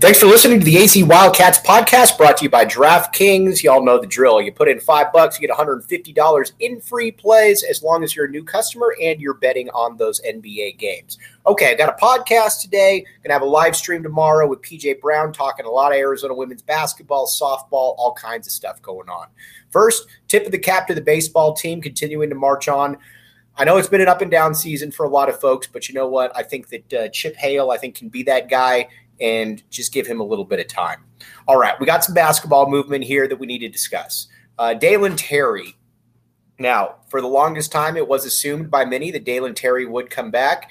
Thanks for listening to the AZ Wildcats podcast brought to you by DraftKings. Y'all know the drill. You put in five bucks, you get $150 in free plays as long as you're a new customer and you're betting on those NBA games. Okay, I've got a podcast today. Gonna have a live stream tomorrow with PJ Brown talking a lot of Arizona women's basketball, softball, all kinds of stuff going on. First, tip of the cap to the baseball team, continuing to march on. I know it's been an up and down season for a lot of folks, but you know what? I think that uh, Chip Hale, I think, can be that guy and just give him a little bit of time. All right, we got some basketball movement here that we need to discuss. Uh, Dalen Terry. Now, for the longest time, it was assumed by many that Dalen Terry would come back.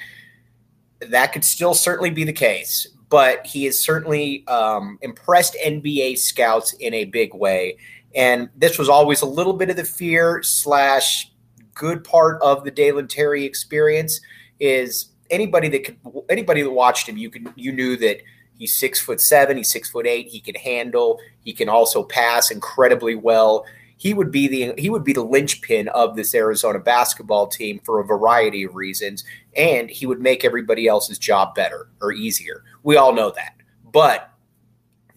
That could still certainly be the case, but he has certainly um, impressed NBA scouts in a big way. And this was always a little bit of the fear slash good part of the Dalen Terry experience is anybody that could anybody that watched him, you can you knew that He's six foot seven. He's six foot eight. He can handle. He can also pass incredibly well. He would be the he would be the linchpin of this Arizona basketball team for a variety of reasons, and he would make everybody else's job better or easier. We all know that. But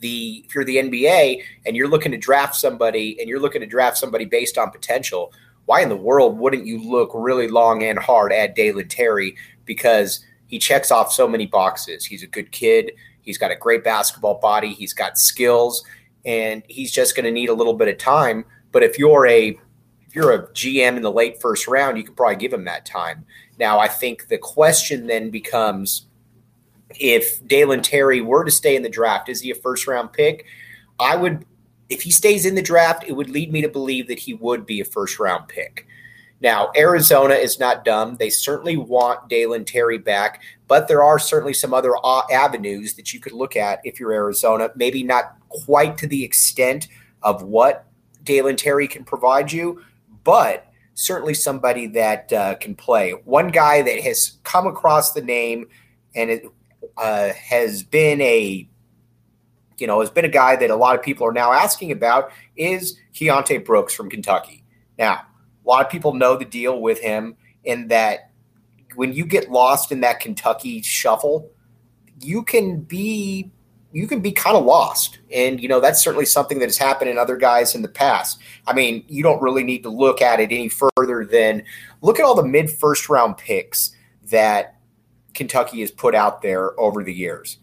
the if you're the NBA and you're looking to draft somebody and you're looking to draft somebody based on potential, why in the world wouldn't you look really long and hard at Dalen Terry because he checks off so many boxes. He's a good kid. He's got a great basketball body. He's got skills, and he's just going to need a little bit of time. But if you're a if you're a GM in the late first round, you can probably give him that time. Now, I think the question then becomes if Dalen Terry were to stay in the draft, is he a first round pick? I would, if he stays in the draft, it would lead me to believe that he would be a first round pick. Now, Arizona is not dumb. They certainly want Dalen Terry back, but there are certainly some other avenues that you could look at if you're Arizona. Maybe not quite to the extent of what Dalen Terry can provide you, but certainly somebody that uh, can play. One guy that has come across the name and it uh, has been a you know has been a guy that a lot of people are now asking about is Keyonte Brooks from Kentucky. Now, a lot of people know the deal with him in that when you get lost in that Kentucky shuffle, you can be you can be kind of lost. And you know, that's certainly something that has happened in other guys in the past. I mean, you don't really need to look at it any further than look at all the mid first round picks that Kentucky has put out there over the years.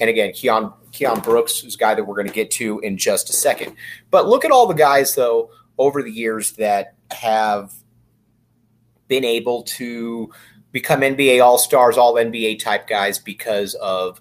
And again, Keion Keion Brooks is a guy that we're going to get to in just a second. But look at all the guys though over the years that have been able to become NBA All Stars, All NBA type guys because of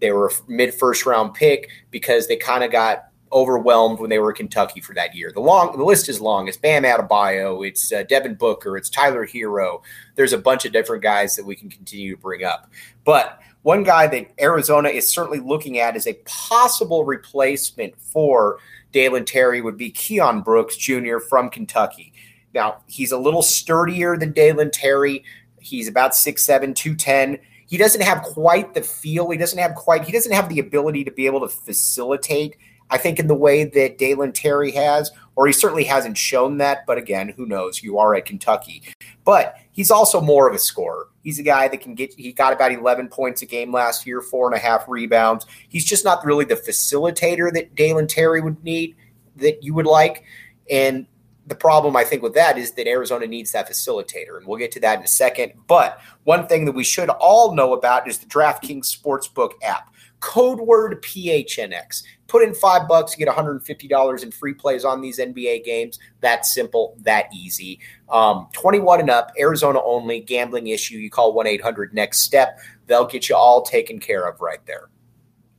they were mid first round pick because they kind of got overwhelmed when they were Kentucky for that year. The long the list is long. It's Bam Adebayo, it's uh, Devin Booker, it's Tyler Herro. There's a bunch of different guys that we can continue to bring up, but one guy that Arizona is certainly looking at as a possible replacement for Dalen Terry would be Keion Brooks Jr. from Kentucky. Now, he's a little sturdier than Dalen Terry. He's about 6'7, 210. He doesn't have quite the feel. He doesn't have quite, he doesn't have the ability to be able to facilitate, I think, in the way that Dalen Terry has, or he certainly hasn't shown that. But again, who knows? You are at Kentucky. But he's also more of a scorer. He's a guy that can get, he got about 11 points a game last year, four and a half rebounds. He's just not really the facilitator that Dalen Terry would need, that you would like. And the problem I think with that is that Arizona needs that facilitator, and we'll get to that in a second. But one thing that we should all know about is the DraftKings Sportsbook app. Code word PHNX. Put in five bucks, you get $150 in free plays on these NBA games. That simple, that easy. Um, 21 and up, Arizona only, gambling issue. You call 1 800 next step. They'll get you all taken care of right there.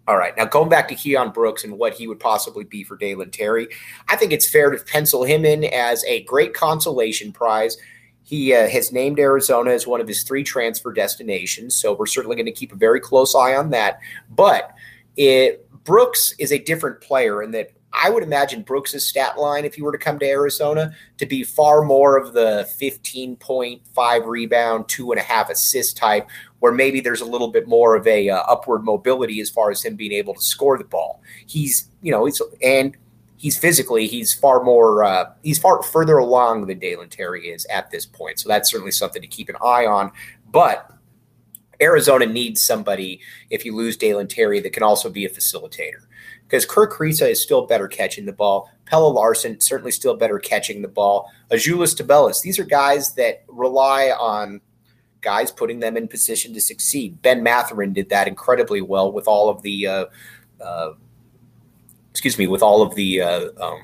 All right. Now, going back to Keion Brooks and what he would possibly be for Dalen Terry, I think it's fair to pencil him in as a great consolation prize. He uh, has named Arizona as one of his three transfer destinations, so we're certainly going to keep a very close eye on that. But it, Brooks is a different player in that I would imagine Brooks's stat line, if he were to come to Arizona, to be far more of the 15.5 rebound, two and a half assist type, where maybe there's a little bit more of a uh, upward mobility as far as him being able to score the ball. He's, you know, he's and he's physically he's far more uh, he's far further along than Dalen Terry is at this point. So that's certainly something to keep an eye on. But Arizona needs somebody if you lose Dalen Terry that can also be a facilitator. Because Kerr Kriisa is still better catching the ball. Pelle Larsson certainly still better catching the ball. Azuolas Tubelis, these are guys that rely on guys putting them in position to succeed. Ben Mathurin did that incredibly well with all of the, uh, uh, excuse me, with all of the uh, um,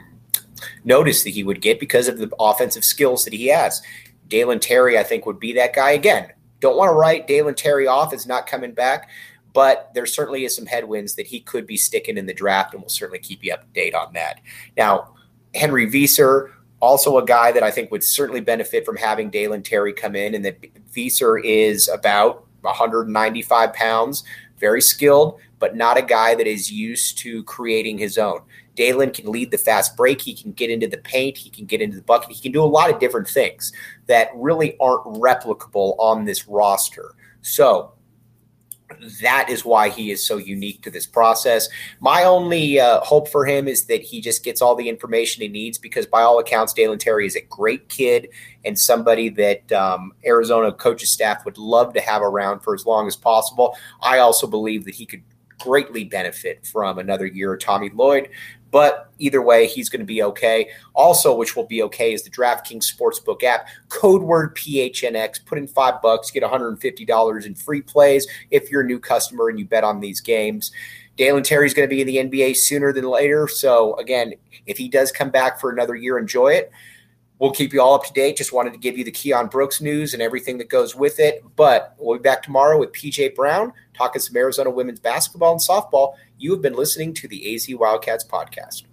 notice that he would get because of the offensive skills that he has. Dalen Terry, I think, would be that guy again. Don't want to write Dalen Terry off as not coming back, but there certainly is some headwinds that he could be sticking in the draft, and we'll certainly keep you up to date on that. Now, Henry Veesaar, also a guy that I think would certainly benefit from having Dalen Terry come in, and that Veesaar is about 195 pounds, very skilled, but not a guy that is used to creating his own. Dalen can lead the fast break. He can get into the paint. He can get into the bucket. He can do a lot of different things that really aren't replicable on this roster. So that is why he is so unique to this process. My only uh, hope for him is that he just gets all the information he needs because, by all accounts, Dalen Terry is a great kid and somebody that um, Arizona coaches staff would love to have around for as long as possible. I also believe that he could greatly benefit from another year of Tommy Lloyd. But either way, he's going to be okay. Also, which will be okay, is the DraftKings Sportsbook app. Code word PHNX. Put in five bucks, get $150 in free plays if you're a new customer and you bet on these games. Dalen Terry's going to be in the NBA sooner than later. So, again, if he does come back for another year, enjoy it. We'll keep you all up to date. Just wanted to give you the Keion Brooks news and everything that goes with it. But we'll be back tomorrow with PJ Brown talking some Arizona women's basketball and softball. You have been listening to the AZ Wildcats podcast.